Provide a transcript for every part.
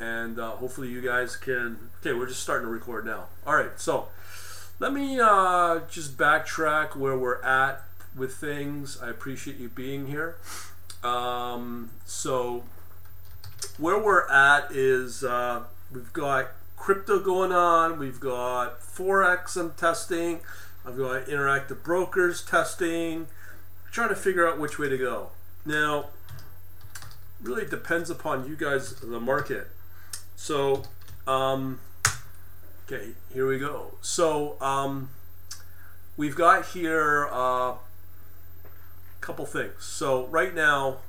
and uh, hopefully you guys can. Okay, we're just starting to record now. All right, so let me uh, just backtrack where we're at with things. I appreciate you being here. Um, so where we're at is uh, we've got crypto going on. We've got forex I'm testing. I've got interactive brokers testing. trying to figure out which way to go. Now, really depends upon you guys, the market. So, um, okay, here we go. So, um, we've got here a uh, couple things. So, right now,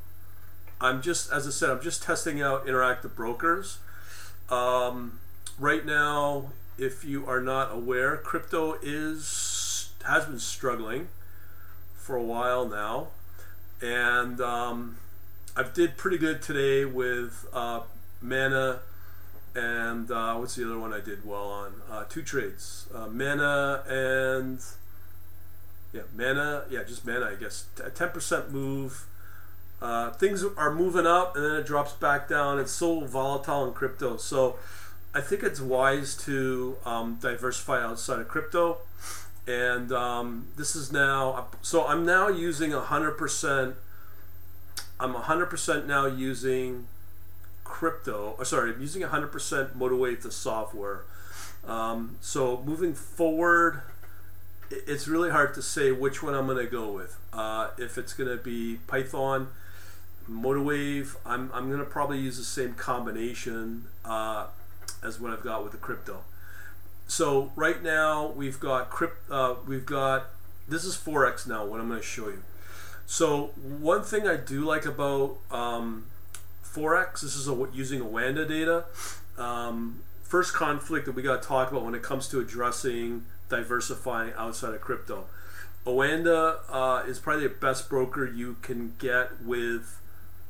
I'm just, as I said, I'm just testing out interactive brokers. Um, right now, if you are not aware, crypto is has been struggling for a while now, and um, I did pretty good today with uh, Mana and uh, what's the other one I did well on? Uh, two trades, uh, Mana and yeah, Mana. Yeah, just Mana. I guess a ten percent move. Uh, things are moving up and then it drops back down. It's so volatile in crypto. So I think it's wise to um, diversify outside of crypto. And um, this is now, so I'm now using 100%, I'm 100% now using crypto, or sorry, I'm using 100% MotiveWave, the software. Um, so moving forward, it's really hard to say which one I'm going to go with. Uh, if it's going to be Python, MotiveWave, I'm, I'm going to probably use the same combination. Uh, as what I've got with the crypto. So right now we've got crypt, uh, we've got this is forex now. What I'm going to show you. So one thing I do like about um, forex, this is a, using Oanda data. Um, first conflict that we got to talk about when it comes to addressing diversifying outside of crypto. Oanda uh, is probably the best broker you can get with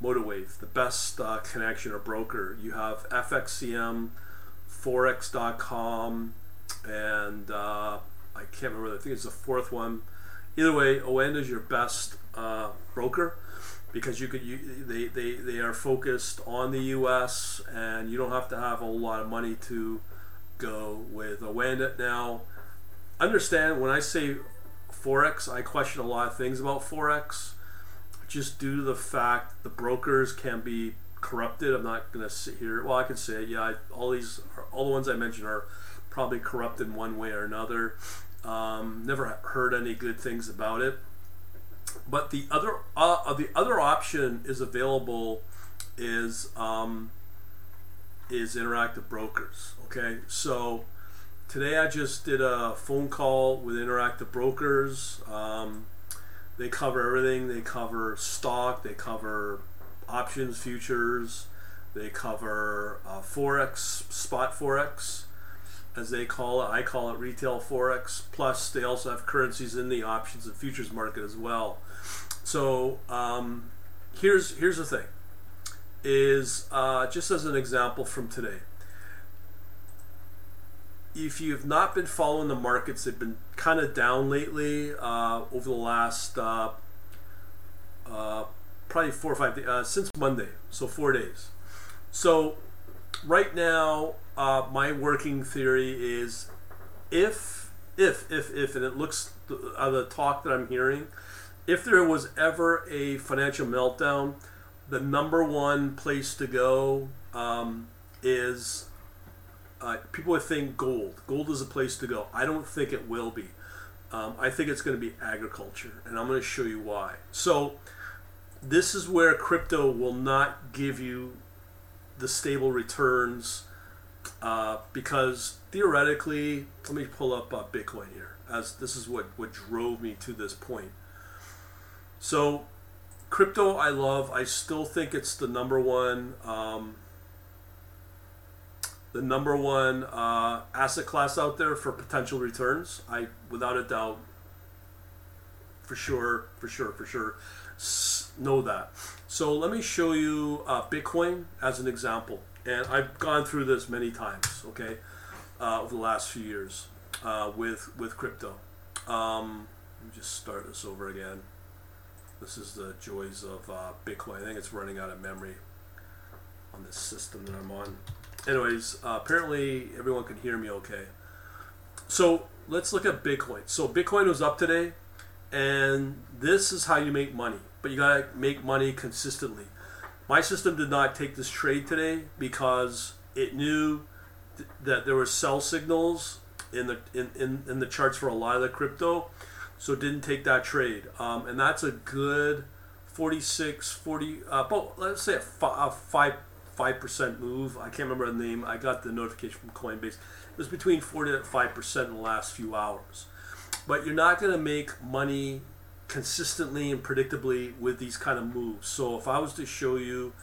MotiveWave, the best uh, connection or broker. You have FXCM forex.com, and uh, I can't remember. I think it's the fourth one. Either way, Oanda is your best uh, broker because you could you, they, they they are focused on the U.S. and you don't have to have a lot of money to go with a Oanda. Now, understand when I say forex, I question a lot of things about forex, just due to the fact the brokers can be corrupted. I'm not to sit here. Well, I can say, yeah, I, all these, all the ones I mentioned are probably corrupted in one way or another. Um, never heard any good things about it. But the other, uh, the other option is available is um, is interactive brokers. Okay, so today I just did a phone call with interactive brokers. Um, they cover everything. They cover stock. They cover options, futures. They cover uh, forex, spot forex, as they call it. I call it retail forex. Plus, they also have currencies in the options and futures market as well. So um, here's here's the thing: is uh, just as an example from today. If you have not been following the markets, they've been kind of down lately uh, over the last uh, uh, probably four or five days, uh, since Monday, so four days. So right now, uh, my working theory is if, if, if, if, and it looks uh, the talk that I'm hearing, if there was ever a financial meltdown, the number one place to go um, is uh, people think gold. Gold is a place to go. I don't think it will be. Um, I think it's going to be agriculture, and I'm going to show you why. So, this is where crypto will not give you the stable returns uh, because theoretically, let me pull up uh, Bitcoin here as this is what, what drove me to this point. So, crypto I love. I still think it's the number one. Um, the number one uh, asset class out there for potential returns. I, without a doubt, for sure, for sure, for sure know that. So let me show you uh, Bitcoin as an example. And I've gone through this many times, okay, uh, over the last few years uh, with, with crypto. Um, let me just start this over again. This is the joys of uh, Bitcoin. I think it's running out of memory on this system that I'm on. anyways, uh, apparently everyone can hear me okay. So let's look at Bitcoin. So Bitcoin was up today, and this is how you make money. But you gotta make money consistently. My system did not take this trade today because it knew th- that there were sell signals in the in, in, in the charts for a lot of the crypto, so didn't take that trade. Um, and that's a good 46, 40, uh, let's say a, a five five percent move. I can't remember the name. I got the notification from Coinbase. It was between four to five percent in the last few hours. But you're not going to make money consistently and predictably with these kind of moves. So if I was to show you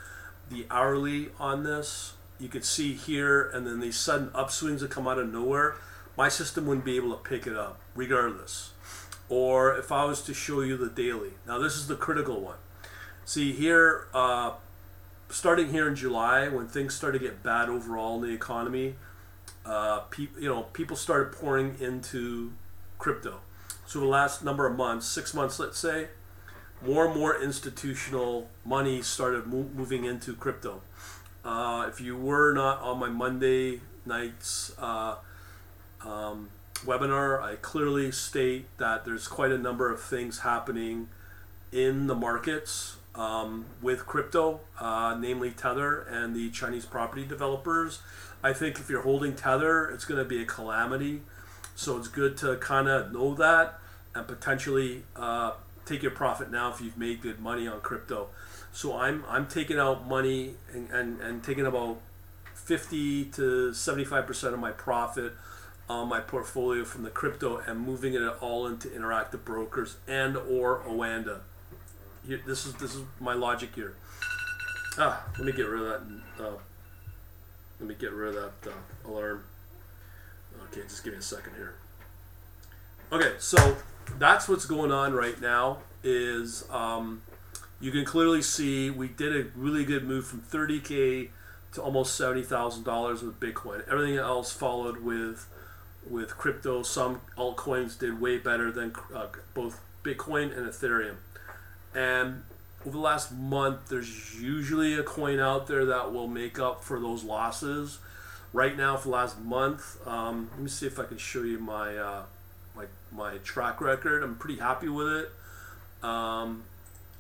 the hourly on this, you could see here, and then these sudden upswings that come out of nowhere. My system wouldn't be able to pick it up, regardless. Or if I was to show you the daily. Now this is the critical one. See here, uh, starting here in July, when things started to get bad overall in the economy, uh, pe- you know, people started pouring into crypto. So the last number of months, six months, let's say, more and more institutional money started mo- moving into crypto. Uh, if you were not on my Monday night's uh, um, webinar, I clearly state that there's quite a number of things happening in the markets um, with crypto, uh, namely Tether and the Chinese property developers. I think if you're holding Tether, it's going to be a calamity. So it's good to kind of know that and potentially uh, take your profit now if you've made good money on crypto. So I'm I'm taking out money and, and, and taking about 50 to 75% of my profit on my portfolio from the crypto and moving it all into interactive brokers and or Oanda. Here, this is this is my logic here. Ah, let me get rid of that. Uh, let me get rid of that uh, alarm. Okay, just give me a second here. Okay, so that's what's going on right now. Is um, you can clearly see we did a really good move from 30k to almost seventy thousand dollars with Bitcoin. Everything else followed with with crypto. Some altcoins did way better than uh, both Bitcoin and Ethereum. And over the last month, there's usually a coin out there that will make up for those losses. Right now, for the last month, um, let me see if I can show you my uh, my my track record. I'm pretty happy with it. Um,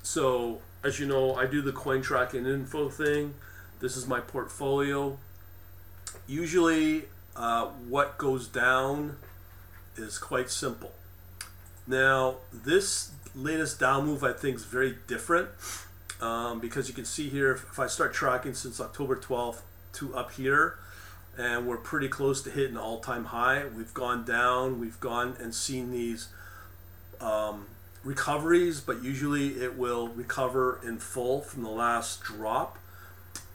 so, as you know, I do the coin tracking info thing. This is my portfolio. Usually, uh, what goes down is quite simple. Now, this latest down move I think is very different um, because you can see here if I start tracking since October 12th to up here, and we're pretty close to hitting all-time high. We've gone down, we've gone and seen these um, recoveries, but usually it will recover in full from the last drop.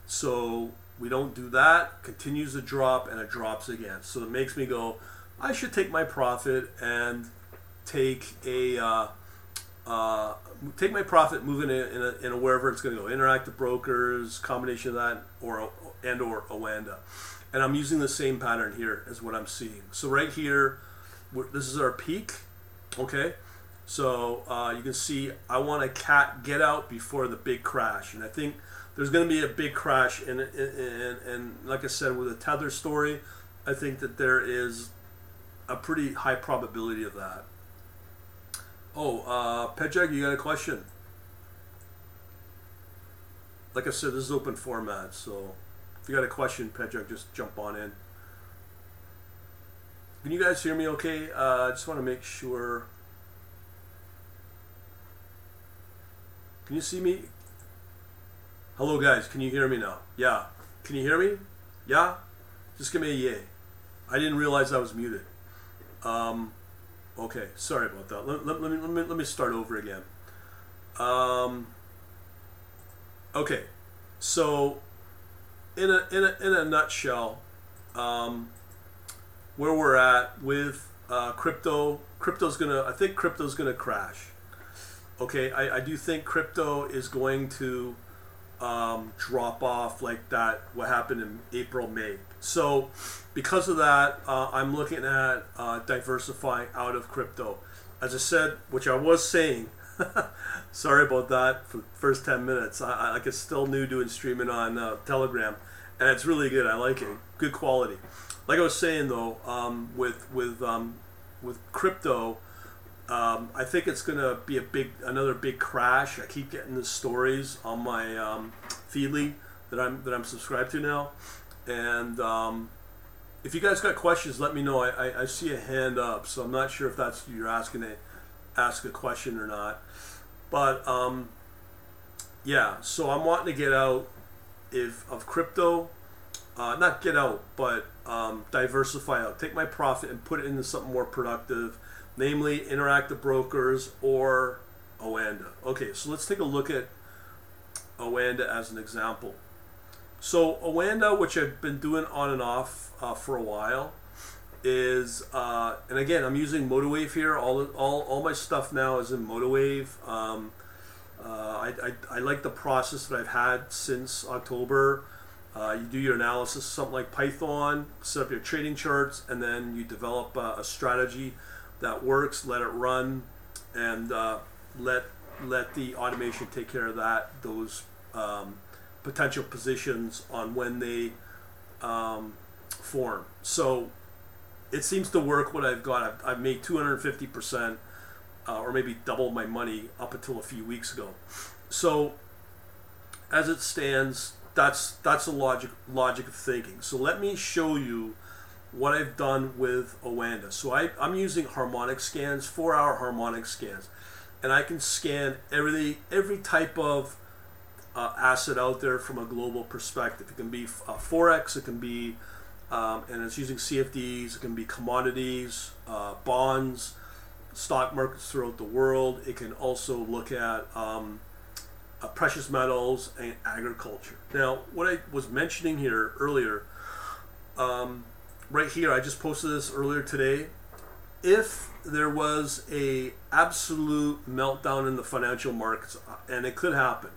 So we don't do that. Continues to drop and it drops again. So it makes me go, I should take my profit and take a uh, uh, take my profit, move it in, in, a, in a wherever it's going to go. Interactive brokers, combination of that, or and or Oanda. And I'm using the same pattern here as what I'm seeing. So right here, this is our peak. Okay, so uh, you can see I want to cat get out before the big crash, and I think there's going to be a big crash. And, and, and like I said, with the tether story, I think that there is a pretty high probability of that. Oh, uh, Pejag, you got a question? Like I said, this is open format, so if you got a question, Pejag, just jump on in. Can you guys hear me okay? Uh, I just want to make sure. Can you see me? Hello, guys. Can you hear me now? Yeah. Can you hear me? Yeah? Just give me a yay. I didn't realize I was muted. Um, okay, sorry about that. Let, let, let, me, let, me, let me start over again. Um, okay, so in a, in a, in a nutshell, um, where we're at with uh, crypto, crypto's gonna, I think crypto's gonna crash. Okay, I, I do think crypto is going to um, drop off like that, what happened in April, May. So, because of that, uh, I'm looking at uh, diversifying out of crypto. As I said, which I was saying, sorry about that for the first 10 minutes. I, I like it's still new doing streaming on uh, Telegram. and it's really good. I like it. Good quality. Like I was saying though, um, with with um, with crypto, um, I think it's gonna be a big another big crash. I keep getting the stories on my um, Feedly that I'm that I'm subscribed to now, and um, if you guys got questions, let me know. I, I, I, see a hand up, so I'm not sure if that's you're asking to ask a question or not. But um, yeah, so I'm wanting to get out if of crypto, uh, not get out, but um, diversify out. Take my profit and put it into something more productive, namely Interactive Brokers or Oanda. Okay, so let's take a look at Oanda as an example. So Oanda, which I've been doing on and off uh, for a while, is uh, and again I'm using MotiveWave here. All all all my stuff now is in MotiveWave. Um, uh, I, I, I like the process that I've had since October. Uh, you do your analysis, something like Python, set up your trading charts, and then you develop a, a strategy that works. Let it run, and uh, let let the automation take care of that. Those um, potential positions on when they um, form. So it seems to work what I've got. I've, I've made 250%, uh, or maybe double my money up until a few weeks ago. So as it stands, that's that's a logic logic of thinking. So let me show you what I've done with Oanda. So I, I'm using harmonic scans, four hour harmonic scans, and I can scan every every type of uh, asset out there from a global perspective. It can be uh, forex, it can be, um, and it's using CFDs. It can be commodities, uh, bonds, stock markets throughout the world. It can also look at um, uh, precious metals and agriculture. Now, what I was mentioning here earlier, um, right here, I just posted this earlier today. If there was a absolute meltdown in the financial markets, uh, and it could happen,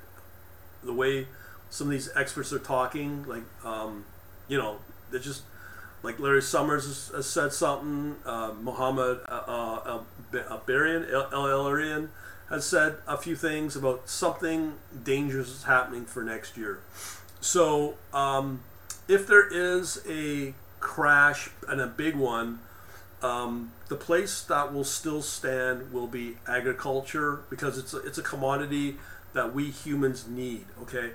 the way some of these experts are talking, like um, you know, they're just like Larry Summers has, has said something. Uh, Mohammed uh, uh, Erian, El has said a few things about something dangerous is happening for next year. So um, if there is a crash and a big one, um, the place that will still stand will be agriculture because it's a, it's a commodity that we humans need. Okay,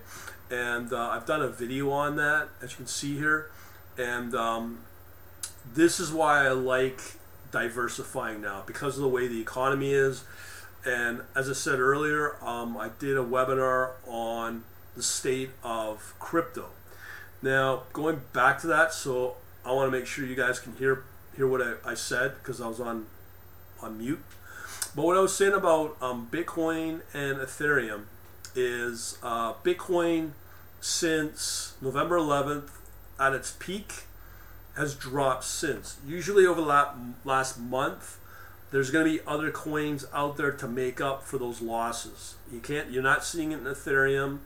and uh, I've done a video on that, as you can see here, and um, this is why I like diversifying now because of the way the economy is. And as I said earlier, um, I did a webinar on the state of crypto. Now, going back to that, so I want to make sure you guys can hear hear what I, I said because I was on on mute. But what I was saying about um, Bitcoin and Ethereum is uh, Bitcoin since November 11th at its peak has dropped since. Usually over the last month, there's going to be other coins out there to make up for those losses. You can't. You're not seeing it in Ethereum.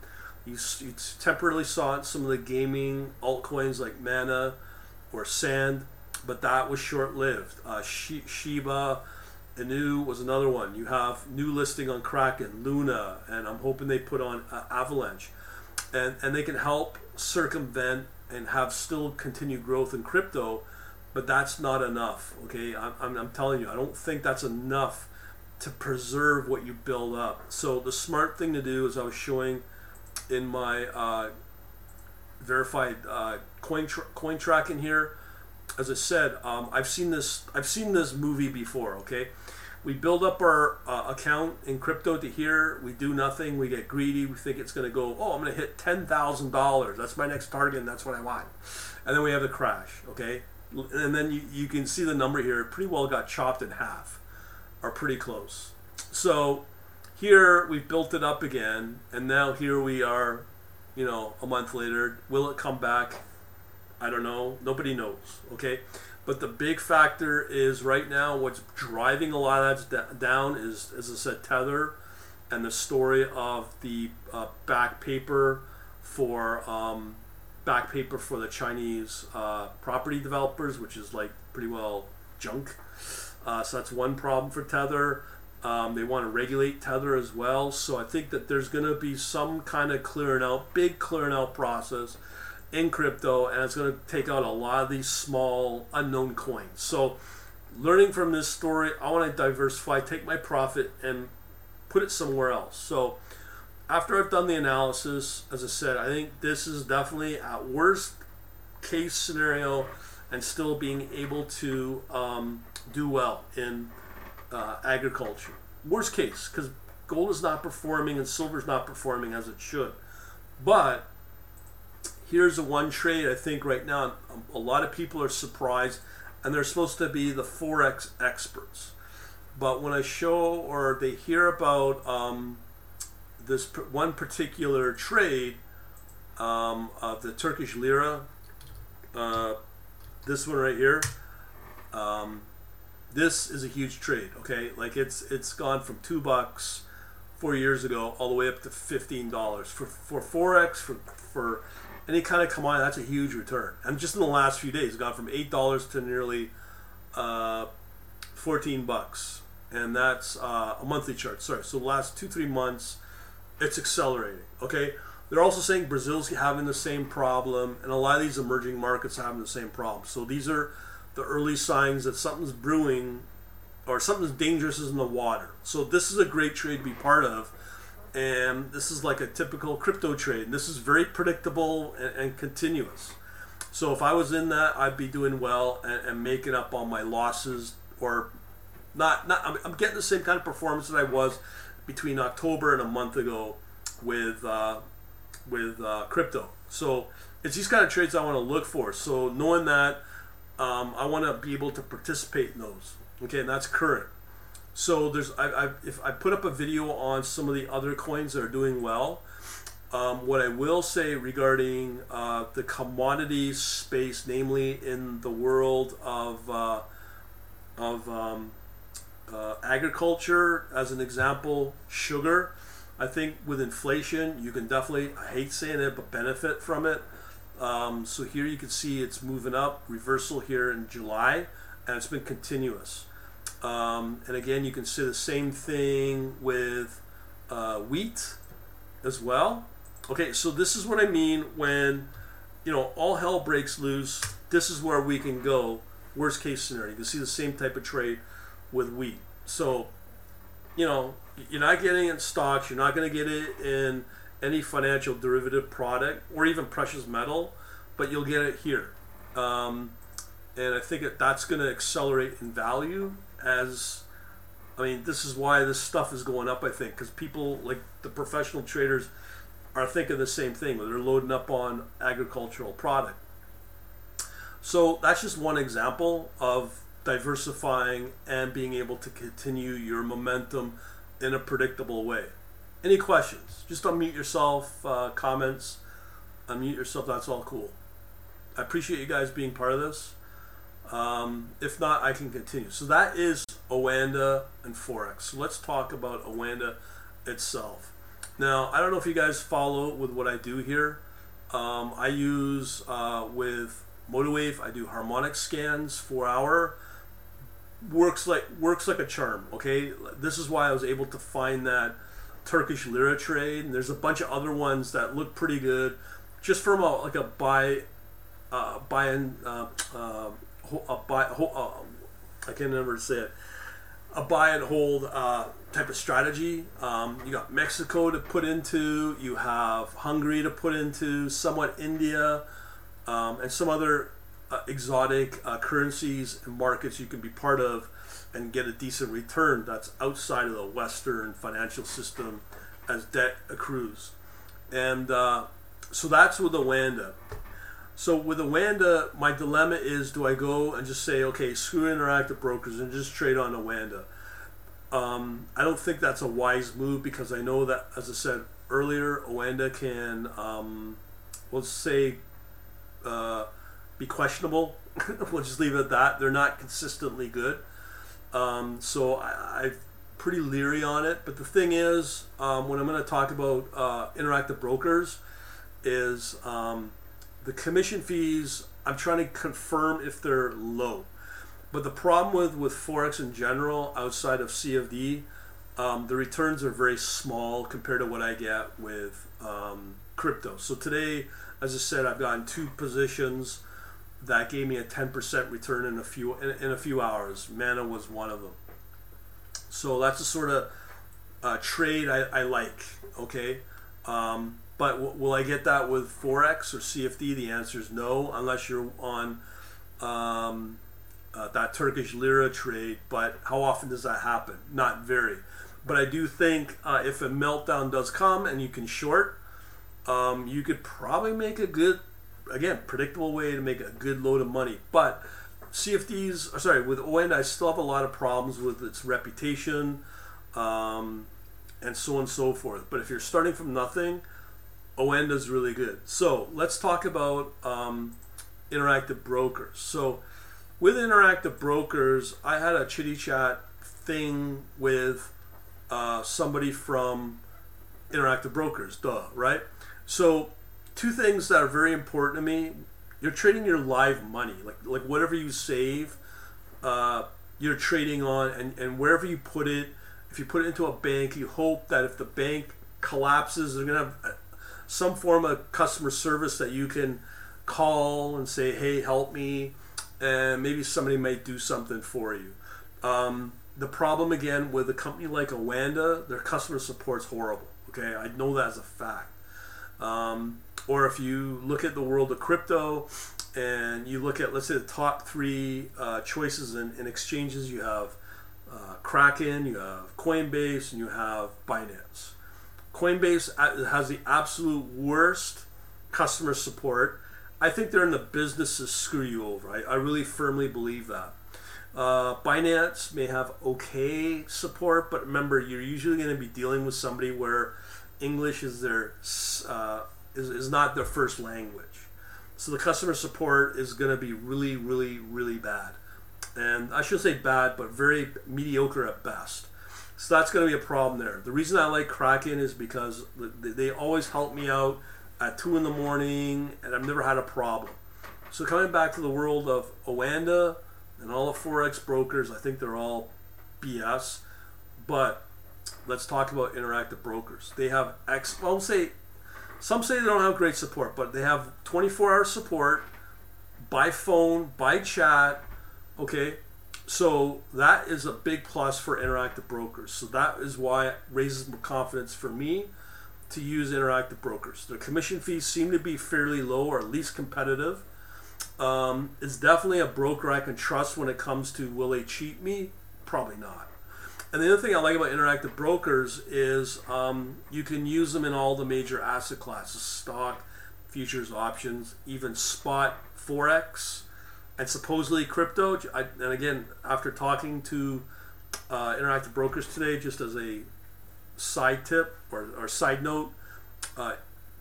You, you temporarily saw it in some of the gaming altcoins like Mana or Sand, but that was short-lived. Uh, Shiba Inu was another one. You have new listing on Kraken, Luna, and I'm hoping they put on uh, Avalanche, and and they can help circumvent and have still continued growth in crypto, but that's not enough. Okay, I'm, I'm, telling you, I don't think that's enough to preserve what you build up. So the smart thing to do, as I was showing in my uh, verified uh, coin tra- coin tracking here as I said, um, I've seen this. I've seen this movie before. Okay, we build up our uh, account in crypto to here. We do nothing. We get greedy. We think it's going to go. Oh, I'm going to hit ten thousand dollars. That's my next target, and that's what I want. And then we have the crash. Okay, and then you, you can see the number here. Pretty well got chopped in half, or pretty close. So here we've built it up again, and now here we are. You know, a month later, will it come back? I don't know. Nobody knows. Okay. But the big factor is right now what's driving a lot of that down is, as I said, Tether and the story of the uh, back paper for um, back paper for the Chinese uh, property developers, which is like pretty well junk. Uh, so that's one problem for Tether. Um, they want to regulate Tether as well. So I think that there's going to be some kind of clearing out, big clearing out process in crypto, and it's going to take out a lot of these small unknown coins. So, learning from this story, I want to diversify, take my profit, and put it somewhere else. So, after I've done the analysis, as I said, I think this is definitely at worst case scenario and still being able to um, do well in uh, agriculture. Worst case, because gold is not performing and silver is not performing as it should. But here's the one trade I think right now a lot of people are surprised, and they're supposed to be the forex experts. But when I show or they hear about um, this one particular trade, um, uh, the Turkish lira, uh, this one right here, um, this is a huge trade. Okay, like it's it's gone from two bucks four years ago all the way up to fifteen dollars for for forex for for any kind of commodity. That's a huge return. And just in the last few days, it's gone from eight dollars to nearly uh, fourteen bucks, and that's uh, a monthly chart. Sorry, so the last two three months, it's accelerating. Okay. They're also saying Brazil's having the same problem, and a lot of these emerging markets are having the same problem. So these are the early signs that something's brewing or something's dangerous is in the water. So this is a great trade to be part of. And this is like a typical crypto trade. This is very predictable and, and continuous. So if I was in that, I'd be doing well and, and making up on my losses or not. Not I'm, I'm, getting the same kind of performance that I was between October and a month ago with uh, with uh, crypto. So it's these kind of trades I want to look for. So knowing that, um, I want to be able to participate in those. Okay, and that's current. So there's I, I if I put up a video on some of the other coins that are doing well. Um, what I will say regarding uh, the commodity space, namely in the world of uh, of um, uh, agriculture, as an example, sugar. I think with inflation, you can definitely, I hate saying it, but benefit from it. Um, so here you can see it's moving up, reversal here in July, and it's been continuous. Um, and again, you can see the same thing with uh, wheat as well. Okay, so this is what I mean when, you know, all hell breaks loose. This is where we can go. Worst case scenario. You can see the same type of trade with wheat. So, you know, you're not getting it in stocks. You're not going to get it in any financial derivative product or even precious metal, but you'll get it here. Um, and I think that that's going to accelerate in value as I mean, this is why this stuff is going up. I think because people like the professional traders are thinking the same thing. They're loading up on agricultural product. So that's just one example of diversifying and being able to continue your momentum in a predictable way. Any questions? Just unmute yourself, uh, comments, unmute yourself. That's all cool. I appreciate you guys being part of this. Um, if not, I can continue. So that is Oanda and Forex. So let's talk about Oanda itself. Now, I don't know if you guys follow with what I do here. Um, I use uh, with MotiveWave, I do harmonic scans, four hour. Works like works like a charm. Okay, this is why I was able to find that Turkish lira trade. And there's a bunch of other ones that look pretty good, just from a like a buy, uh, buy and uh, uh, a buy. Uh, I can't remember to say it. A buy and hold uh, type of strategy. Um, you got Mexico to put into. You have Hungary to put into. Somewhat India, um, and some other uh, exotic uh, currencies and markets you can be part of and get a decent return that's outside of the Western financial system as debt accrues. And uh, so that's with the Oanda. So with Oanda, my dilemma is: do I go and just say, okay, screw interactive brokers and just trade on Oanda? Um, I don't think that's a wise move because I know that, as I said earlier, Oanda can, um, let's say, uh, be questionable. we'll just leave it at that. They're not consistently good. Um, so I, am pretty leery on it. But the thing is, um, when I'm going to talk about uh, interactive brokers, is um, the commission fees, I'm trying to confirm if they're low. But the problem with, with Forex in general, outside of CFD, um, the returns are very small compared to what I get with um, crypto. So today, As I said, I've gotten two positions that gave me a 10% return in a few in, in a few hours. Mana was one of them. So that's the sort of uh, trade I, I like. Okay, um, but w- will I get that with forex or CFD? The answer is no, unless you're on um, uh, that Turkish lira trade. But how often does that happen? Not very. But I do think uh, if a meltdown does come and you can short, um, you could probably make a good, again, predictable way to make a good load of money. But CFDs, sorry, with ON, I still have a lot of problems with its reputation um, and so on and so forth. But if you're starting from nothing, ON is really good. So let's talk about um, interactive brokers. So with interactive brokers, I had a chitty chat thing with uh, somebody from interactive brokers, duh, right? So two things that are very important to me. You're trading your live money, like like whatever you save, uh, you're trading on, and, and wherever you put it, if you put it into a bank, you hope that if the bank collapses, they're gonna have some form of customer service that you can call and say, "Hey, help me," and maybe somebody might do something for you. Um, the problem again with a company like Oanda, their customer support's horrible. Okay, I know that as a fact. Um, or if you look at the world of crypto and you look at, let's say, the top three uh, choices in, in, exchanges, you have uh, Kraken, you have Coinbase, and you have Binance. Coinbase uh, has the absolute worst customer support. I think they're in the business to screw you over. I, I really firmly believe that. Uh, Binance may have okay support, but remember, you're usually going to be dealing with somebody where English is their uh, is, is not their first language. So the customer support is going to be really, really, really bad. And I should say bad, but very mediocre at best. So that's going to be a problem there. The reason I like Kraken is because they always help me out at 2 in the morning, and I've never had a problem. So coming back to the world of Oanda and all the Forex brokers, I think they're all BS. But let's talk about interactive brokers. They have X, well, say some say they don't have great support, but they have 24 hour support by phone, by chat. Okay, so that is a big plus for interactive brokers. So that is why it raises more confidence for me to use interactive brokers. Their commission fees seem to be fairly low or at least competitive. Um, it's definitely a broker I can trust when it comes to will they cheat me? Probably not. And the other thing I like about interactive brokers is um, you can use them in all the major asset classes stock, futures, options, even spot, forex, and supposedly crypto. I, and again, after talking to uh, interactive brokers today, just as a side tip or, or side note, uh,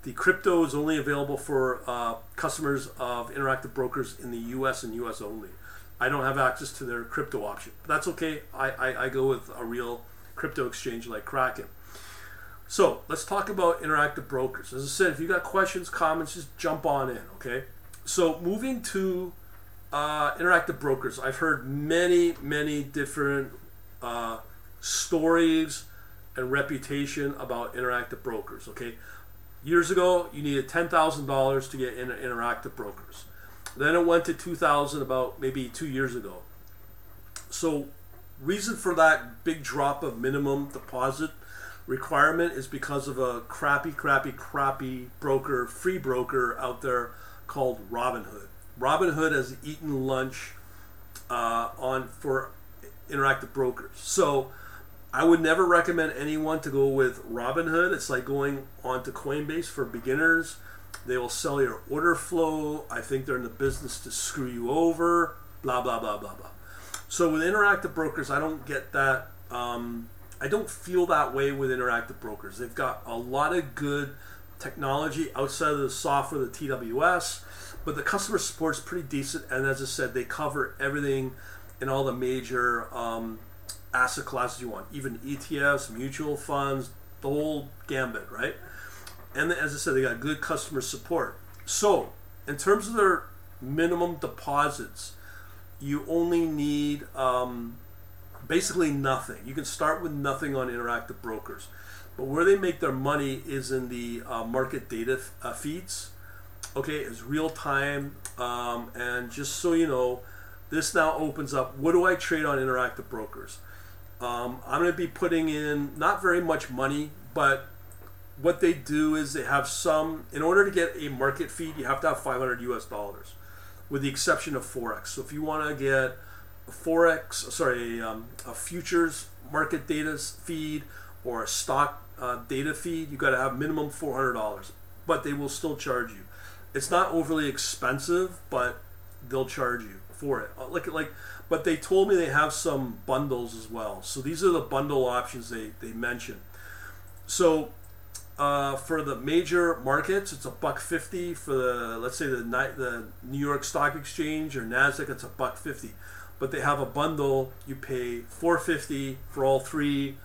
the crypto is only available for uh, customers of interactive brokers in the US and US only. I don't have access to their crypto option. But that's okay. I, I, I go with a real crypto exchange like Kraken. So let's talk about interactive brokers. As I said, if you got questions, comments, just jump on in, okay? So moving to uh, interactive brokers, I've heard many, many different uh, stories and reputation about interactive brokers, okay? Years ago, you needed $10,000 to get interactive brokers. Then it went to 2000 about maybe two years ago. So, reason for that big drop of minimum deposit requirement is because of a crappy, crappy, crappy broker, free broker out there called Robinhood. Robinhood has eaten lunch uh, on for interactive brokers. So I would never recommend anyone to go with Robinhood. It's like going onto Coinbase for beginners. They will sell your order flow. I think they're in the business to screw you over. Blah blah blah blah blah. So with interactive brokers, I don't get that. Um, I don't feel that way with interactive brokers. They've got a lot of good technology outside of the software, the TWS, but the customer support is pretty decent. And as I said, they cover everything in all the major um, asset classes you want, even ETFs, mutual funds, the whole gambit, right? and as I said, they got good customer support. So, in terms of their minimum deposits, you only need um, basically nothing. You can start with nothing on interactive brokers, but where they make their money is in the uh, market data uh, feeds. Okay, it's real time. Um, and just so you know, this now opens up what do I trade on Interactive Brokers? Um, I'm going to be putting in not very much money, but what they do is they have some, in order to get a market feed, you have to have 500 US dollars, with the exception of Forex. So if you want to get a Forex, sorry, a, um, a futures market data feed or a stock uh, data feed, you got to have minimum $400, but they will still charge you. It's not overly expensive, but they'll charge you for it. Uh, like like, but they told me they have some bundles as well. So these are the bundle options they they mentioned. So uh, for the major markets, it's a buck fifty. For the let's say the the New York Stock Exchange or Nasdaq, it's a buck fifty. But they have a bundle. You pay four fifty for all three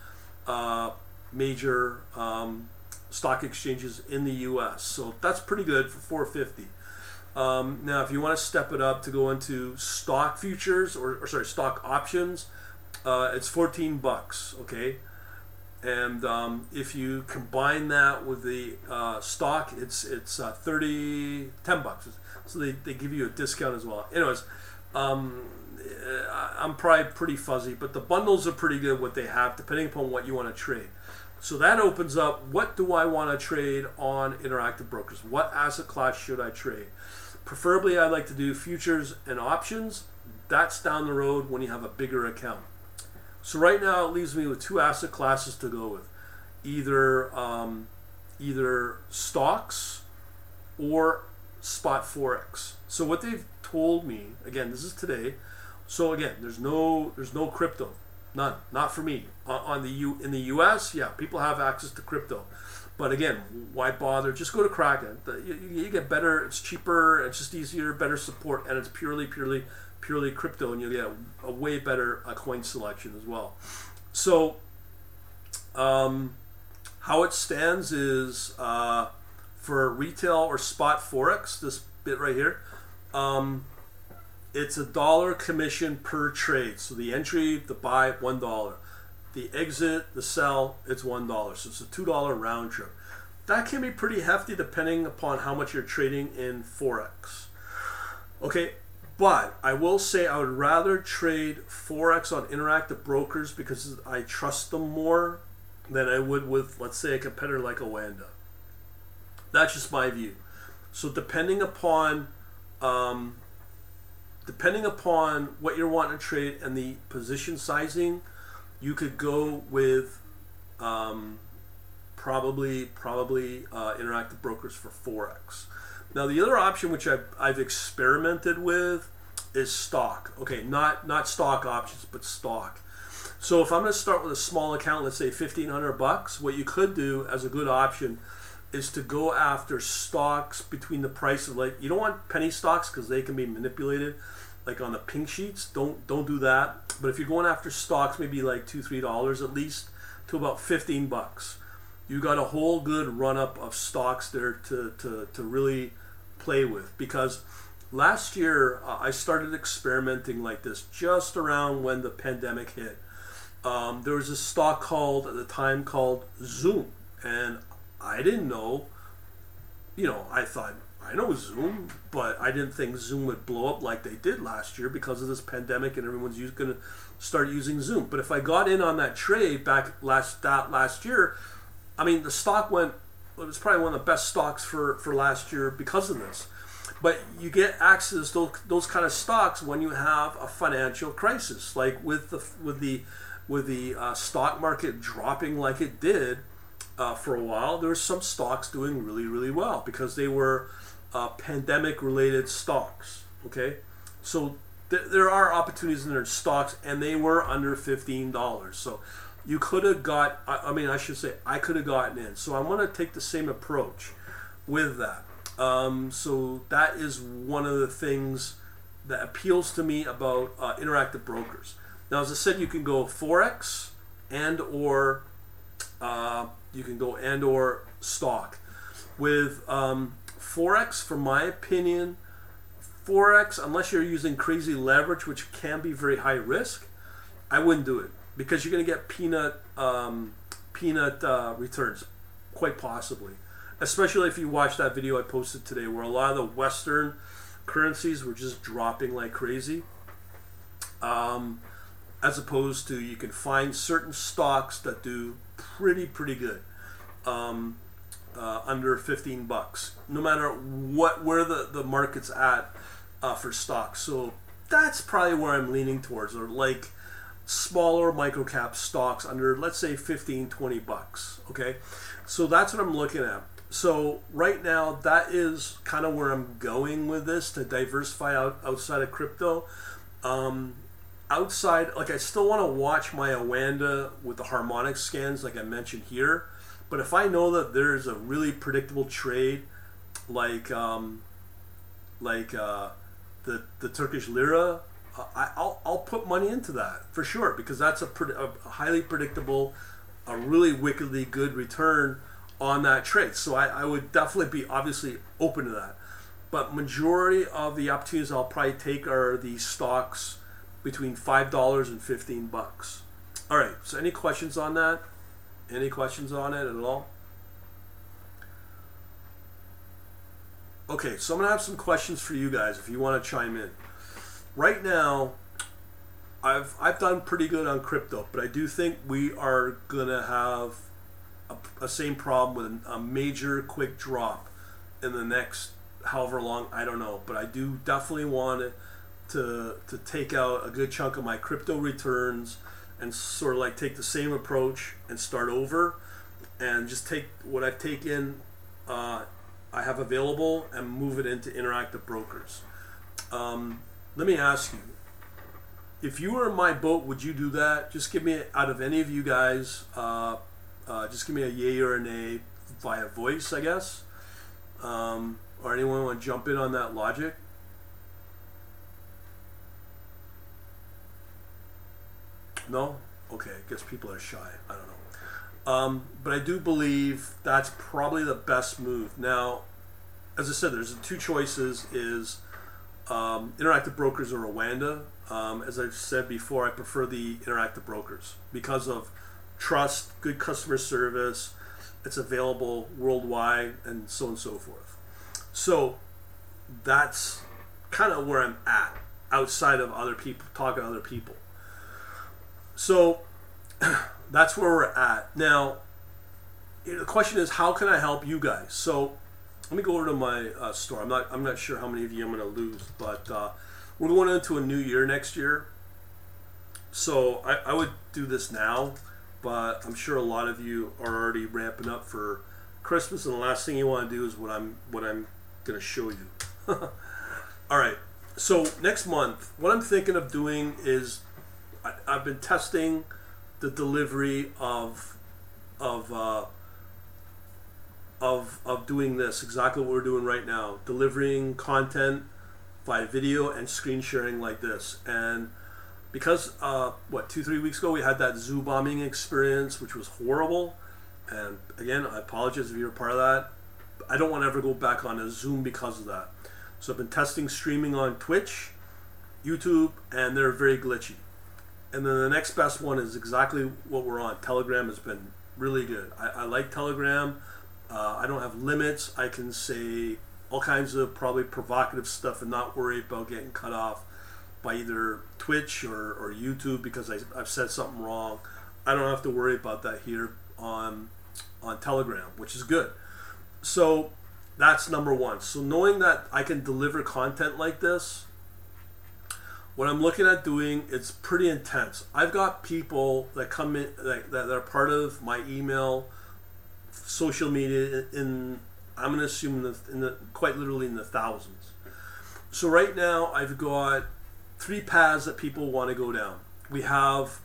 uh, major um, stock exchanges in the U.S. So that's pretty good for four fifty. Um, now, if you want to step it up to go into stock futures or, or sorry, stock options, uh, it's 14 bucks. Okay, and um, if you combine that with the uh, stock, it's it's uh, 30 10 bucks. So they, they give you a discount as well. Anyways, um, I'm probably pretty fuzzy, but the bundles are pretty good. What they have, depending upon what you want to trade. So that opens up. What do I want to trade on Interactive Brokers? What asset class should I trade? Preferably, I like to do futures and options. That's down the road when you have a bigger account. So right now, it leaves me with two asset classes to go with, either um, either stocks or spot forex. So what they've told me again, this is today. So again, there's no there's no crypto, none, not for me. On the U in the U.S., yeah, people have access to crypto. But again, why bother? Just go to Kraken. You, get better. It's cheaper. It's just easier, better support, and it's purely, purely, purely crypto, and you get a, a way better uh, coin selection as well. So, um, how it stands is uh, for retail or spot forex. This bit right here. Um, it's a dollar commission per trade. So the entry, the buy, one dollar the exit, the sell, it's one dollar. So it's a two dollar round trip. That can be pretty hefty depending upon how much you're trading in forex. Okay, but I will say I would rather trade forex on interactive brokers because I trust them more than I would with, let's say, a competitor like Oanda. That's just my view. So depending upon um, depending upon what you're wanting to trade and the position sizing you could go with um, probably probably uh, interactive brokers for forex. Now the other option which I've, I've experimented with is stock. Okay, not not stock options, but stock. So if I'm going to start with a small account, let's say fifteen hundred bucks, what you could do as a good option is to go after stocks between the price of like you don't want penny stocks because they can be manipulated like on the pink sheets. Don't don't do that. But if you're going after stocks, maybe like two three dollars at least to about fifteen bucks, you got a whole good run up of stocks there to to to really play with because. Last year, uh, I started experimenting like this just around when the pandemic hit. Um, there was a stock called at the time called Zoom, and I didn't know. You know, I thought I know Zoom, but I didn't think Zoom would blow up like they did last year because of this pandemic and everyone's going to start using Zoom. But if I got in on that trade back last that last year, I mean the stock went. It was probably one of the best stocks for for last year because of this. But you get access to those, those kind of stocks when you have a financial crisis, like with the with the with the uh, stock market dropping like it did uh, for a while. There were some stocks doing really really well because they were uh, pandemic related stocks. Okay, so th- there are opportunities in their stocks, and they were under fifteen dollars. So you could have got. I, I, mean, I should say I could have gotten in. So I want to take the same approach with that. Um, so that is one of the things that appeals to me about uh, interactive brokers. Now, as I said, you can go forex and or uh, you can go and or stock. With um, Forex, for my opinion, Forex, unless you're using crazy leverage, which can be very high risk, I wouldn't do it because you're going to get peanut um, peanut uh, returns, quite possibly. especially if you watch that video I posted today, where a lot of the Western currencies were just dropping like crazy. Um, as opposed to you can find certain stocks that do pretty pretty good um, uh, under 15 bucks no matter what where the, the market's at uh, for stocks. So that's probably where i'm leaning towards or like smaller micro cap stocks under let's say 15 20 bucks okay? So that's what i'm looking at. So right now that is kind of where i'm going with this to diversify out outside of crypto. Um, outside like i still want to watch my Oanda with the harmonic scans like i mentioned here but if i know that there's a really predictable trade like um, like uh, the the turkish lira I, I'll, I'll put money into that for sure because that's a, pre- a highly predictable, a really wickedly good return on that trade. So I, I would definitely be obviously open to that. But majority of the opportunities I'll probably take are the stocks between five dollars and fifteen bucks. All right. So any questions on that? Any questions on it at all? Okay, so I'm gonna have some questions for you guys if you want to chime in right now, I've I've done pretty good on crypto, but I do think we are gonna have a, a same problem with a major quick drop in the next however long I don't know, but I do definitely want to to to take out a good chunk of my crypto returns and sort of like take the same approach and start over and just take what I've taken uh, I have available and move it into interactive brokers. Um, let me ask you if you were in my boat would you do that? Just give me out of any of you guys uh, uh, just give me a yay or a nay via voice i guess. Um, or anyone want to jump in on that logic no okay i guess people are shy i don't know um, but i do believe that's probably the best move now as i said there's two choices is um, interactive brokers or Oanda. Um, as I've said before, I prefer the interactive brokers because of trust, good customer service. It's available worldwide, and so on and so forth. So that's kind of where I'm at outside of other people, talking to other people. So that's where we're at. Now, the question is, how can I help you guys? So let me go over to my uh, store. I'm not I'm not sure how many of you I'm going to lose, but uh, we're going into a new year next year. So I, I would do this now, but I'm sure a lot of you are already ramping up for Christmas, and the last thing you want to do is what I'm what I'm going to show you. All right. So next month, what I'm thinking of doing is I, have been testing the delivery of of uh, of of doing this exactly what we're doing right now delivering content via video and screen sharing like this. And because uh, what two three weeks ago we had that Zoom bombing experience which was horrible. And again i apologize if you're a part of that. I don't want to ever go back on a zoom because of that. So i've been testing streaming on twitch youtube and they're very glitchy and then the next best one is exactly what we're on telegram has been really good i, I like telegram uh, I don't have limits. I can say all kinds of probably provocative stuff and not worry about getting cut off by either Twitch or, or YouTube because I, I've said something wrong. I don't have to worry about that here on on Telegram, which is good. So that's number one. So knowing that I can deliver content like this, what I'm looking at doing it's pretty intense. I've got people that come in that, that are part of my email social media in I'm going to assume the, in the quite literally in the thousands. So right now I've got three paths that people want to go down. We have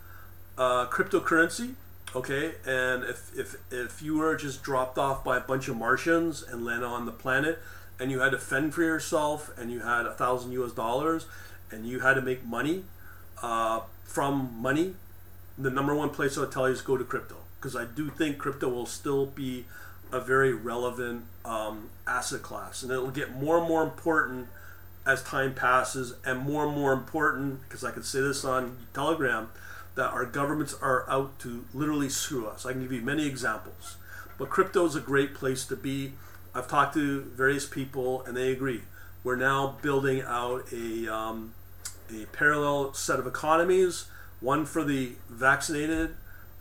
uh, cryptocurrency, okay, and if, if if you were just dropped off by a bunch of Martians and landed on the planet, and you had to fend for yourself, and you had a thousand U.S. dollars, and you had to make money uh, from money, the number one place I tell you is go to crypto because I do think crypto will still be a very relevant um, asset class, and it will get more and more important as time passes, and more and more important because I can say this on Telegram that our governments are out to literally screw us. I can give you many examples. But crypto is a great place to be. I've talked to various people, and they agree. We're now building out a um, a parallel set of economies, one for the vaccinated,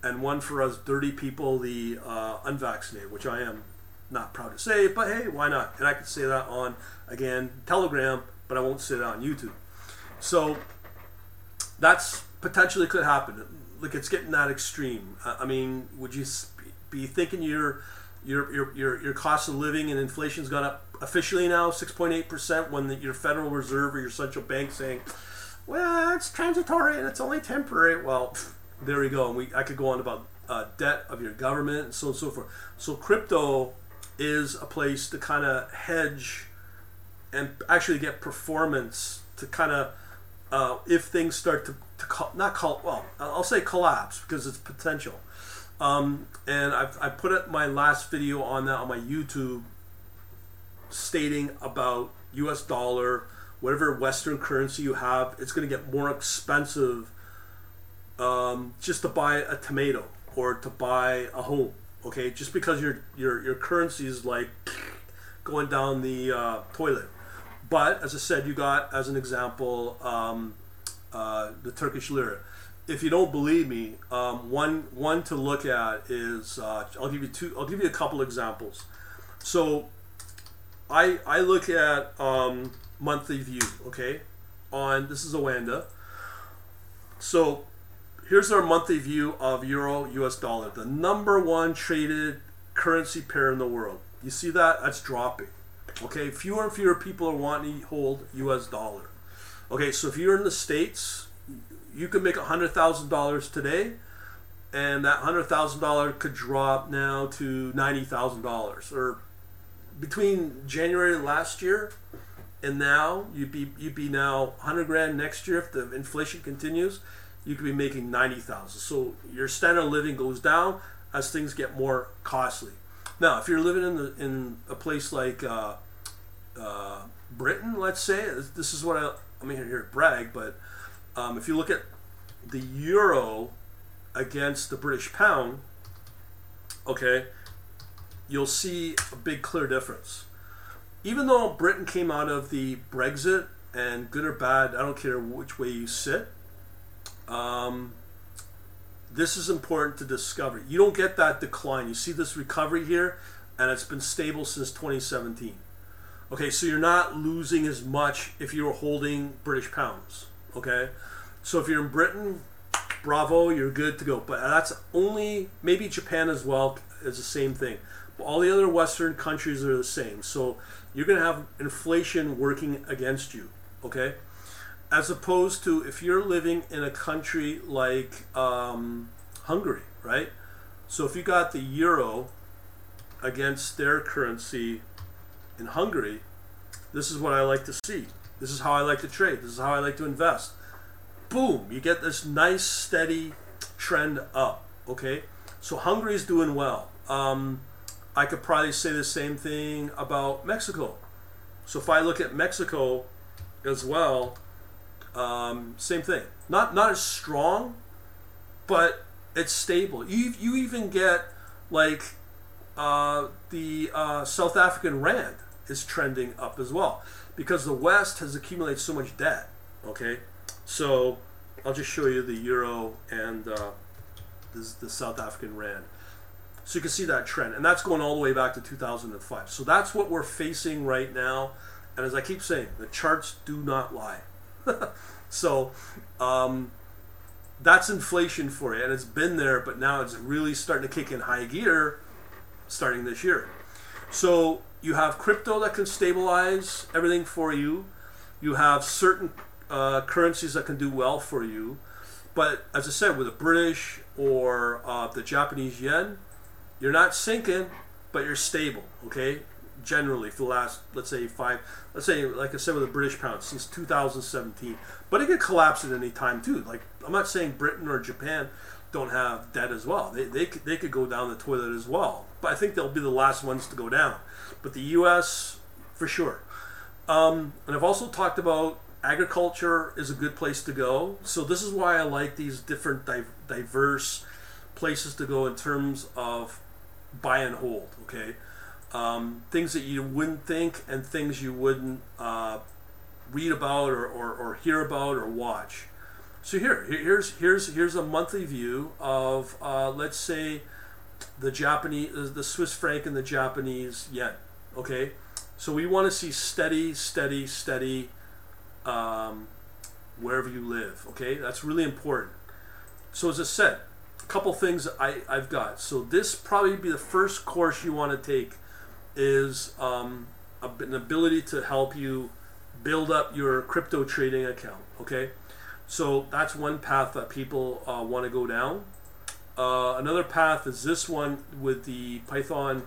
and one for us dirty people, the uh, unvaccinated, which I am not proud to say, but hey, why not? And I can say that on again Telegram, but I won't say that on YouTube. So that's potentially could happen. Like it's getting that extreme. I mean, would you be thinking your your your your, your cost of living and inflation's gone up officially now 6.8 percent when the, your Federal Reserve or your central bank saying, well, it's transitory and it's only temporary. Well, there we go. And we I could go on about uh, debt of your government and so on and so forth. So crypto is a place to kind of hedge and actually get performance to kind of uh, if things start to, to not call well I'll say collapse because it's potential. Um, and I've, I put it my last video on that on my YouTube stating about U.S. dollar, whatever Western currency you have, it's going to get more expensive um, just to buy a tomato or to buy a home. Okay, just because your your your currency is like going down the uh, toilet. But as I said, you got as an example um, uh, the Turkish lira. If you don't believe me, um, one one to look at is uh, I'll give you two. I'll give you a couple examples. So, I I look at um, monthly view. Okay, on this is Oanda. So here's our monthly view of euro US dollar, the number one traded currency pair in the world. You see that? That's dropping. Okay, fewer and fewer people are wanting to hold US dollar. Okay, so if you're in the States, you can make $100,000 today, and that $100,000 could drop now to $90,000. Or between January last year and now, you'd be, you'd be now 100 grand next year if the inflation continues you could be making 90,000. So your standard of living goes down as things get more costly. Now, if you're living in the, in a place like uh, uh, Britain, let's say, this is what I I mean here brag, but um, if you look at the euro against the British pound, okay, you'll see a big clear difference. Even though Britain came out of the Brexit, and good or bad, I don't care which way you sit, um, this is important to discover. You don't get that decline. You see this recovery here, and it's been stable since 2017. Okay, so you're not losing as much if you're holding British pounds. Okay, so if you're in Britain, bravo, you're good to go. But that's only maybe Japan as well is the same thing. All the other Western countries are the same. So you're going to have inflation working against you. Okay as opposed to if you're living in a country like um, Hungary, right? So if you got the euro against their currency in Hungary, this is what I like to see. This is how I like to trade. This is how I like to invest. Boom, you get this nice steady trend up. Okay, so Hungary is doing well. Um, I could probably say the same thing about Mexico. So if I look at Mexico as well, um, same thing. Not not as strong, but it's stable. You you even get like uh, the uh, South African rand is trending up as well because the West has accumulated so much debt. Okay, so I'll just show you the euro and uh, the South African rand. So you can see that trend, and that's going all the way back to 2005. So that's what we're facing right now. And as I keep saying, the charts do not lie. so um, that's inflation for you, and it's been there, but now it's really starting to kick in high gear starting this year. So you have crypto that can stabilize everything for you. You have certain uh, currencies that can do well for you. But as I said, with the British or uh, the Japanese yen, you're not sinking, but you're stable. Okay, generally for the last let's say five let's say like i said with the british pound since 2017 but it could collapse at any time too. Like i'm not saying britain or japan don't have debt as well. They, they, they could go down the toilet as well. But i think they'll be the last ones to go down. But the us for sure. Um, and i've also talked about agriculture is a good place to go. So this is why i like these different diverse places to go in terms of buy and hold. Okay, um, things that you wouldn't think and things you wouldn't uh, read about or, or, or, hear about or watch. So here, here's here's here's a monthly view of uh, let's say the Japanese, the Swiss franc and the Japanese yen. Okay, so we want to see steady, steady, steady, um, wherever you live. Okay, that's really important. So as I said, couple things I I've got. So this probably be the first course you want to take is um, an ability to help you build up your crypto trading account. Okay, so that's one path that people uh, want to go down. Uh, another path is this one with the Python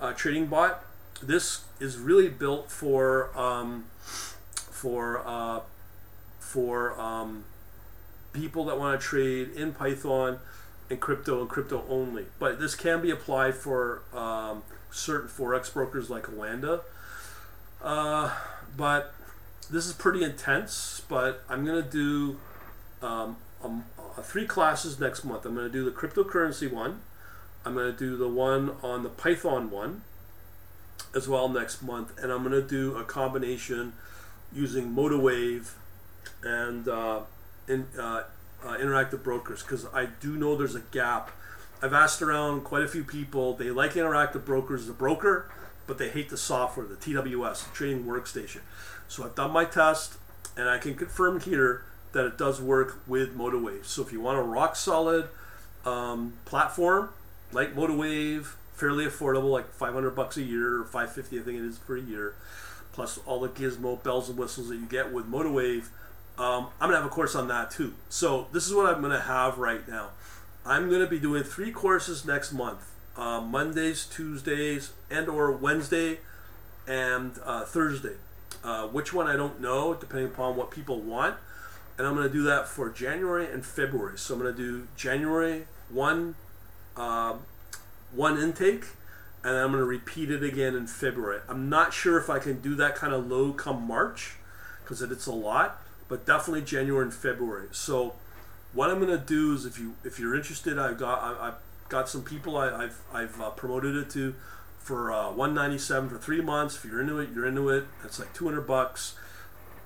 uh, trading bot. This is really built for um, for uh, for um, people that want to trade in Python and crypto and crypto only. But this can be applied for um, certain forex brokers like Oanda. Uh, but this is pretty intense, but I'm to do um, uh, three classes next month. I'm to do the cryptocurrency one. I'm to do the one on the Python one as well next month, and I'm to do a combination using MotiveWave and uh, in, uh, uh, interactive brokers because I do know there's a gap. I've asked around quite a few people. They like interactive brokers as a broker, but they hate the software, the TWS, the trading workstation. So I've done my test, and I can confirm here that it does work with MotiveWave. So if you want a rock solid um, platform like MotiveWave, fairly affordable, like 500 bucks a year or 550, I think it is per year, plus all the gizmo bells and whistles that you get with MotiveWave. Um, I'm gonna have a course on that too. So this is what I'm gonna have right now. I'm gonna be doing three courses next month: uh, Mondays, Tuesdays, and or Wednesday and uh, Thursday. Uh, which one I don't know, depending upon what people want. And I'm to do that for January and February. So I'm to do January one, uh, one intake, and I'm to repeat it again in February. I'm not sure if I can do that kind of low come March, because it's a lot, but definitely January and February. So what I'm to do is, if you if you're interested, I've got I, have got some people I, have I've uh, promoted it to for uh, 197 for three months. If you're into it, you're into it. It's like 200 bucks.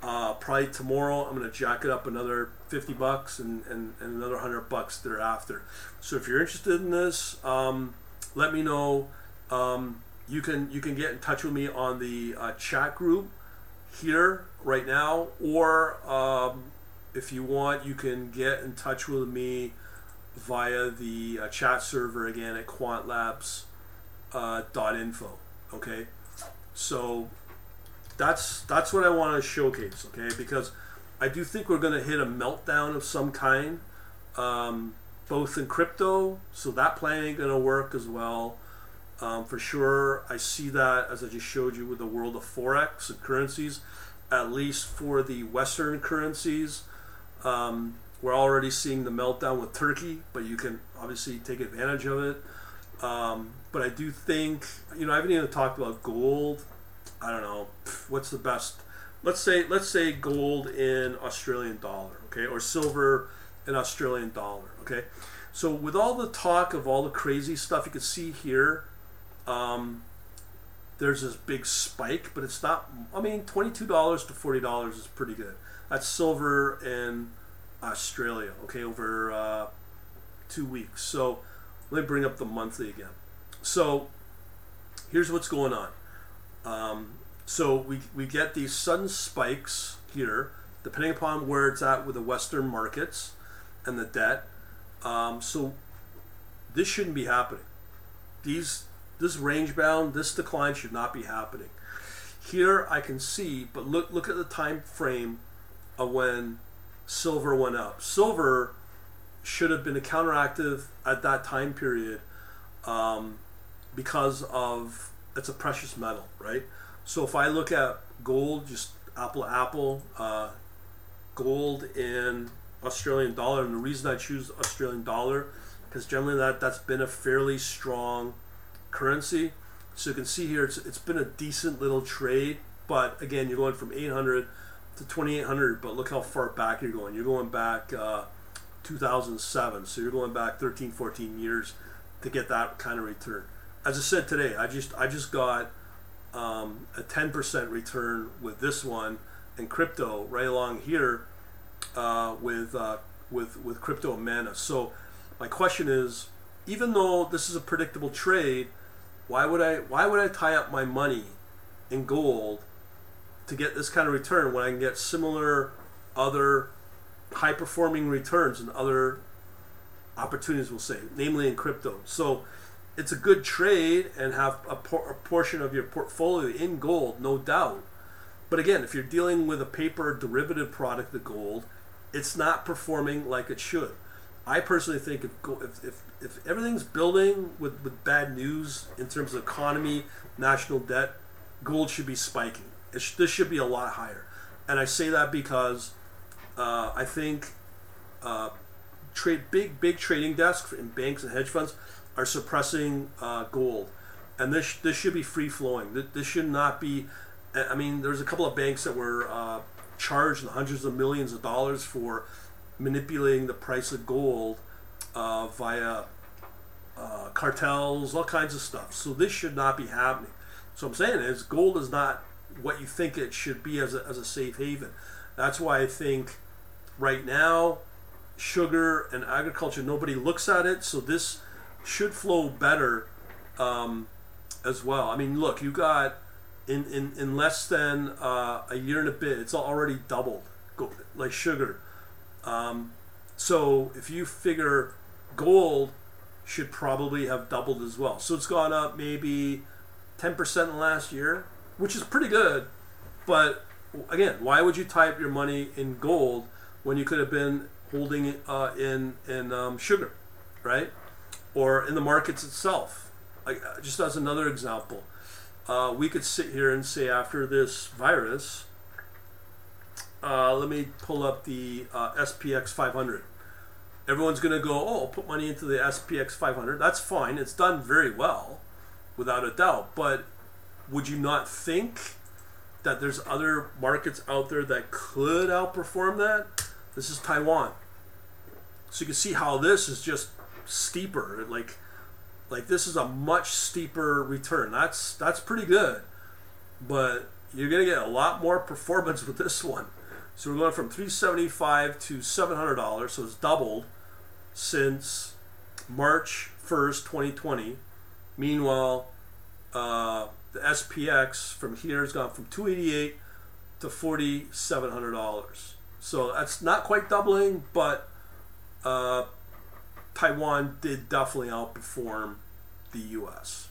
Uh, probably tomorrow I'm gonna jack it up another 50 bucks and, and, and another 100 bucks thereafter. So if you're interested in this, um, let me know. Um, you can you can get in touch with me on the uh, chat group here right now, or um, if you want, you can get in touch with me via the uh, chat server again at quantlabs.info. Uh. Okay, so that's that's what I want to showcase. Okay, because I do think we're going to hit a meltdown of some kind, um, both in crypto. So that plan ain't going to work as well. Um, for sure, I see that as I just showed you with the world of forex and currencies. At least for the Western currencies, um, we're already seeing the meltdown with Turkey, but you can obviously take advantage of it. Um, but I do think, you know, I haven't even talked about gold. I don't know what's the best. Let's say let's say gold in Australian dollar, okay, or silver in Australian dollar, okay. So with all the talk of all the crazy stuff, you can see here, um, there's this big spike, but it's not. I mean, twenty-two dollars to forty dollars is pretty good. That's silver in Australia, okay, over uh, two weeks. So let me bring up the monthly again. So here's what's going on. Um, so we, we get these sudden spikes here, depending upon where it's at with the Western markets and the debt. Um, so this shouldn't be happening. These this range bound, this decline should not be happening. Here I can see, but look look at the time frame of when silver went up. Silver should have been a counteractive at that time period um, because of it's a precious metal, right? So if I look at gold, just apple apple, uh, gold in Australian dollar, and the reason I choose Australian dollar because generally that that's been a fairly strong currency. So you can see here it's it's been a decent little trade, but again you're going from 800 to 2800. But look how far back you're going. You're going back. Uh, 2007. So you're going back 13, 14 years to get that kind of return. as I said today, I just I just got um, a ten percent return with this one and crypto right along here uh, with uh, with with crypto and mana. So my question is, even though this is a predictable trade, why would I why would I tie up my money in gold to get this kind of return when I can get similar other high performing returns and other opportunities we'll say namely in crypto? So it's a good trade and have a, por- a portion of your portfolio in gold no doubt. But again if you're dealing with a paper derivative product of gold it's not performing like it should. I personally think if, if, if, if everything's building with, with bad news in terms of economy national debt gold should be spiking sh- this should be a lot higher and i say that because uh, I think uh, trade big big trading desks in banks and hedge funds are suppressing uh, gold, and this this should be free flowing. This, this should not be. I mean, there's a couple of banks that were uh, charged hundreds of millions of dollars for manipulating the price of gold uh, via uh, cartels, all kinds of stuff. So this should not be happening. So I'm saying is gold is not what you think it should be as a, as a safe haven. That's why I think right now, sugar and agriculture, nobody looks at it, so this should flow better um, as well. I mean, look, you got in, in, in less than uh, a year and a bit, it's already doubled, like sugar. Um, so if you figure gold should probably have doubled as well. So it's gone up maybe 10% in the last year, which is pretty good. But again, why would you type your money in gold when you could have been holding it uh, in in um, sugar, right? Or in the markets itself. Like, uh, just as another example, uh, we could sit here and say after this virus, uh, let me pull up the uh, SPX 500. Everyone's going to go, oh, put money into the SPX 500. That's fine. It's done very well, without a doubt. But would you not think that there's other markets out there that could outperform that? This is Taiwan. So you can see how this is just steeper. Like, like this is a much steeper return. That's that's pretty good, but you're gonna get a lot more performance with this one. So we're going from 375 to 700 dollars. So it's doubled since March 1st, 2020. Meanwhile, uh, the SPX from here has gone from 288 to 4,700 dollars. So that's not quite doubling, but uh, Taiwan did definitely outperform the U.S.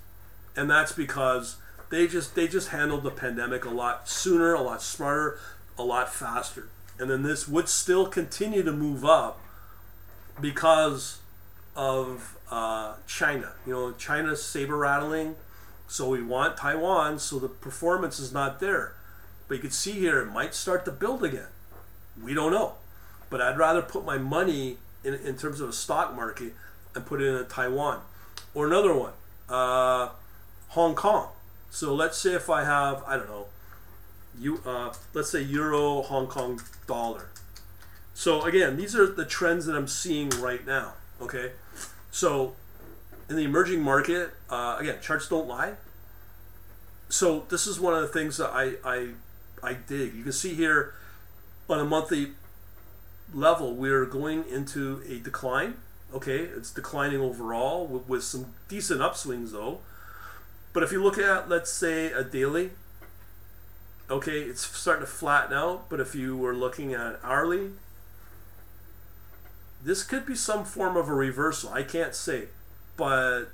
And that's because they just they just handled the pandemic a lot sooner, a lot smarter, a lot faster. And then this would still continue to move up because of uh, China. You know, China's saber rattling, so we want Taiwan, so the performance is not there. But you can see here it might start to build again. We don't know. But I'd rather put my money in, in terms of a stock market and put it in Taiwan. Or another one, uh, Hong Kong. So let's say if I have, I don't know, you, uh, let's say Euro, Hong Kong dollar. So again, these are the trends that I'm seeing right now. Okay, so in the emerging market, uh, again, charts don't lie. So this is one of the things that I I, I dig. You can see here on a monthly level, we're going into a decline. Okay, it's declining overall with, with some decent upswings though. But if you look at, let's say, a daily, okay, it's starting to flatten out. But if you were looking at hourly, this could be some form of a reversal. I can't say, but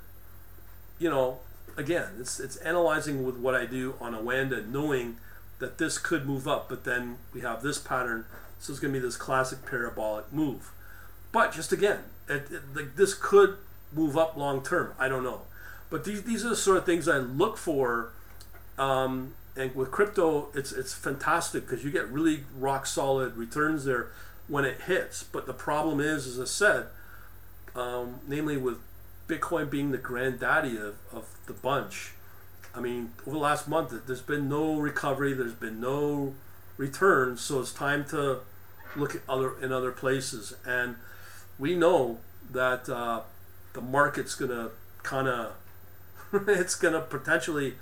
you know, again, it's it's analyzing with what I do on Oanda, knowing that this could move up, but then we have this pattern. So it's going to be this classic parabolic move. But just again, it, it, like this could move up long term. I don't know. But these, these are the sort of things I look for. Um, and with crypto, it's it's fantastic because you get really rock solid returns there when it hits. But the problem is, as I said, um, namely with Bitcoin being the granddaddy of, of the bunch, I mean, over the last month, there's been no recovery. There's been no return. So it's time to look at other in other places. And we know that uh, the market's gonna kind of it's to potentially.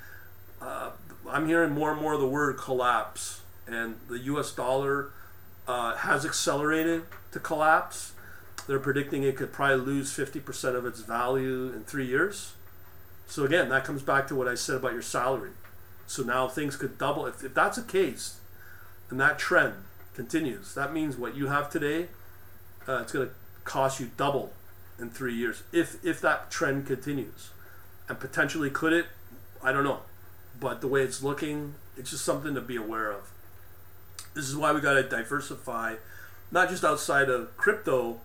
Uh, I'm hearing more and more of the word collapse, and the U.S. dollar uh, has accelerated to collapse. They're predicting it could probably lose 50% of its value in three years. So again, that comes back to what I said about your salary. So now things could double. If, if that's the case, and that trend continues, that means what you have today, uh, it's going to cost you double in three years if if that trend continues, and potentially could it? I don't know, but the way it's looking, it's just something to be aware of. This is why we got to diversify, not just outside of crypto,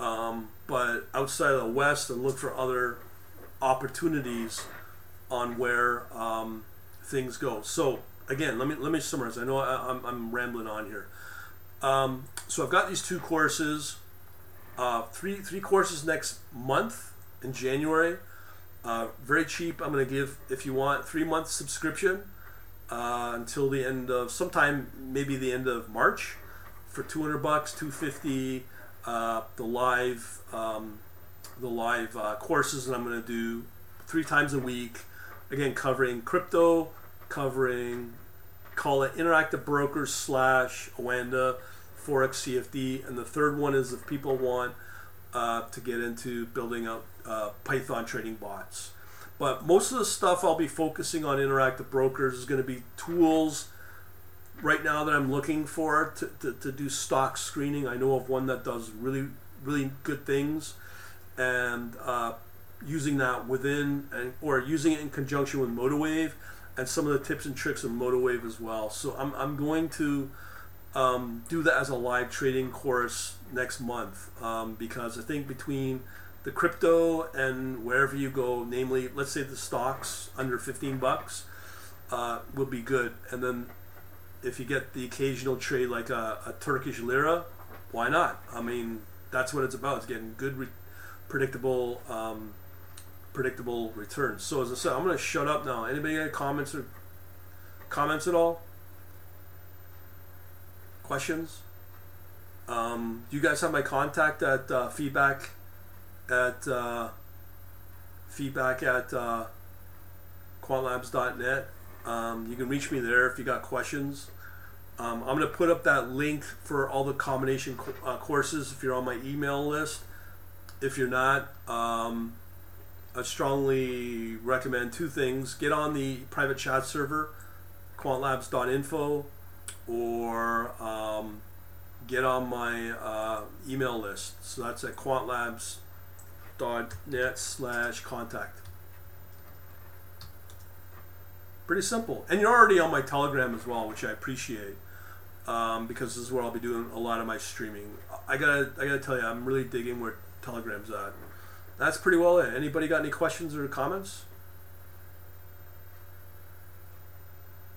um, but outside of the West and look for other opportunities on where um, things go. So again, let me let me summarize. I know I, am I'm, I'm rambling on here. Um, so I've got these two courses, uh, three three courses next month in January. Uh, very cheap. I'm going to give if you want three month subscription uh, until the end of sometime maybe the end of March for 200 bucks, 250. Uh, the live um, the live uh, courses that I'm going to do three times a week. Again, covering crypto, covering call it interactive brokers slash Oanda, Forex CFD, and the third one is if people want uh, to get into building up uh, Python trading bots. But most of the stuff I'll be focusing on interactive brokers is going to be tools right now that I'm looking for to, to, to do stock screening. I know of one that does really, really good things and uh, using that within and, or using it in conjunction with MotiveWave and some of the tips and tricks of MotiveWave as well. So I'm, I'm going to um, do that as a live trading course next month um, because I think between the crypto and wherever you go, namely, let's say the stocks under 15 bucks, uh, will be good. And then if you get the occasional trade like a, a Turkish lira, why not? I mean, that's what it's about. It's getting good re- predictable um, predictable returns. So as I said, I'm going to shut up now. Anybody got comments or comments at all? Questions? Um, do you guys have my contact at uh, feedback at uh, feedback at uh, quantlabs.net? Um, you can reach me there if you got questions. Um, I'm going to put up that link for all the combination co- uh, courses if you're on my email list if you're not, um, I strongly recommend two things. Get on the private chat server, quantlabs.info, or um, get on my uh, email list. So that's at quantlabs.net slash contact. Pretty simple. And you're already on my Telegram as well, which I appreciate. Um, because this is where I'll be doing a lot of my streaming. I gotta, I gotta tell you, I'm really digging where Telegram's at. That's pretty well it. Anybody got any questions or comments?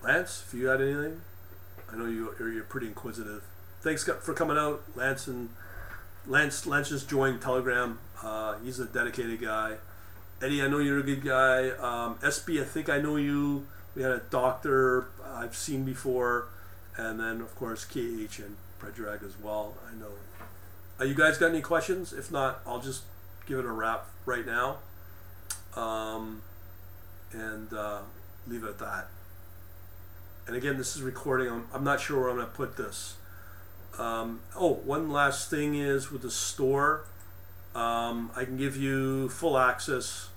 Lance, if you got anything, I know you you're pretty inquisitive. Thanks for coming out, Lance and Lance. Lance just joined Telegram. Uh, he's a dedicated guy. Eddie, I know you're a good guy. Um, SB, I think I know you. We had a doctor I've seen before, and then of course KH and Predrag as well. I know uh, you guys got any questions? If not, I'll just give it a wrap right now. Um, and uh, leave it at that. And again, this is recording. I'm, I'm not sure where I'm going to put this. Um, oh, one last thing is with the store, um, I can give you full access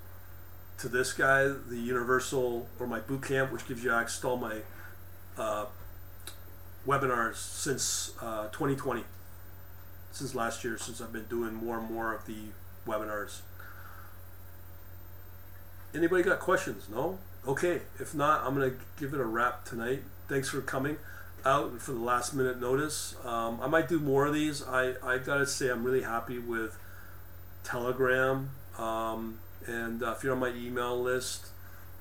to this guy, the Universal, or my boot camp, which gives you access to all my uh, webinars since uh, 2020 since last year, since I've been doing more and more of the webinars. Anybody got questions? No? Okay. If not, I'm going to give it a wrap tonight. Thanks for coming out and for the last minute notice. Um, I might do more of these. I, I got to say, I'm really happy with Telegram. Um, and uh, if you're on my email list,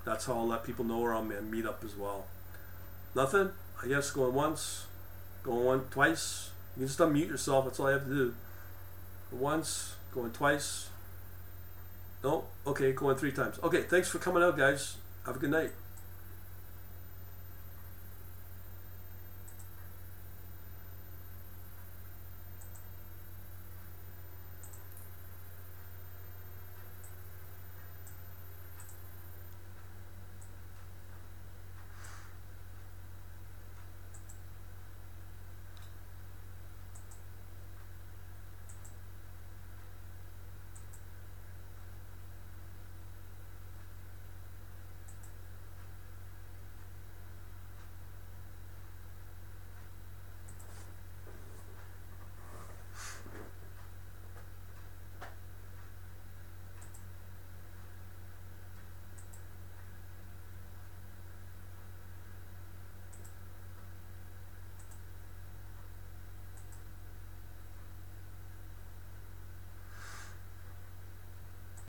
that's how I'll let people know where I'm at Meetup as well. Nothing? I guess going once, going one, twice. You can just unmute yourself. That's all I have to do. Once, going twice. No? Okay, going three times. Okay, thanks for coming out, guys. Have a good night.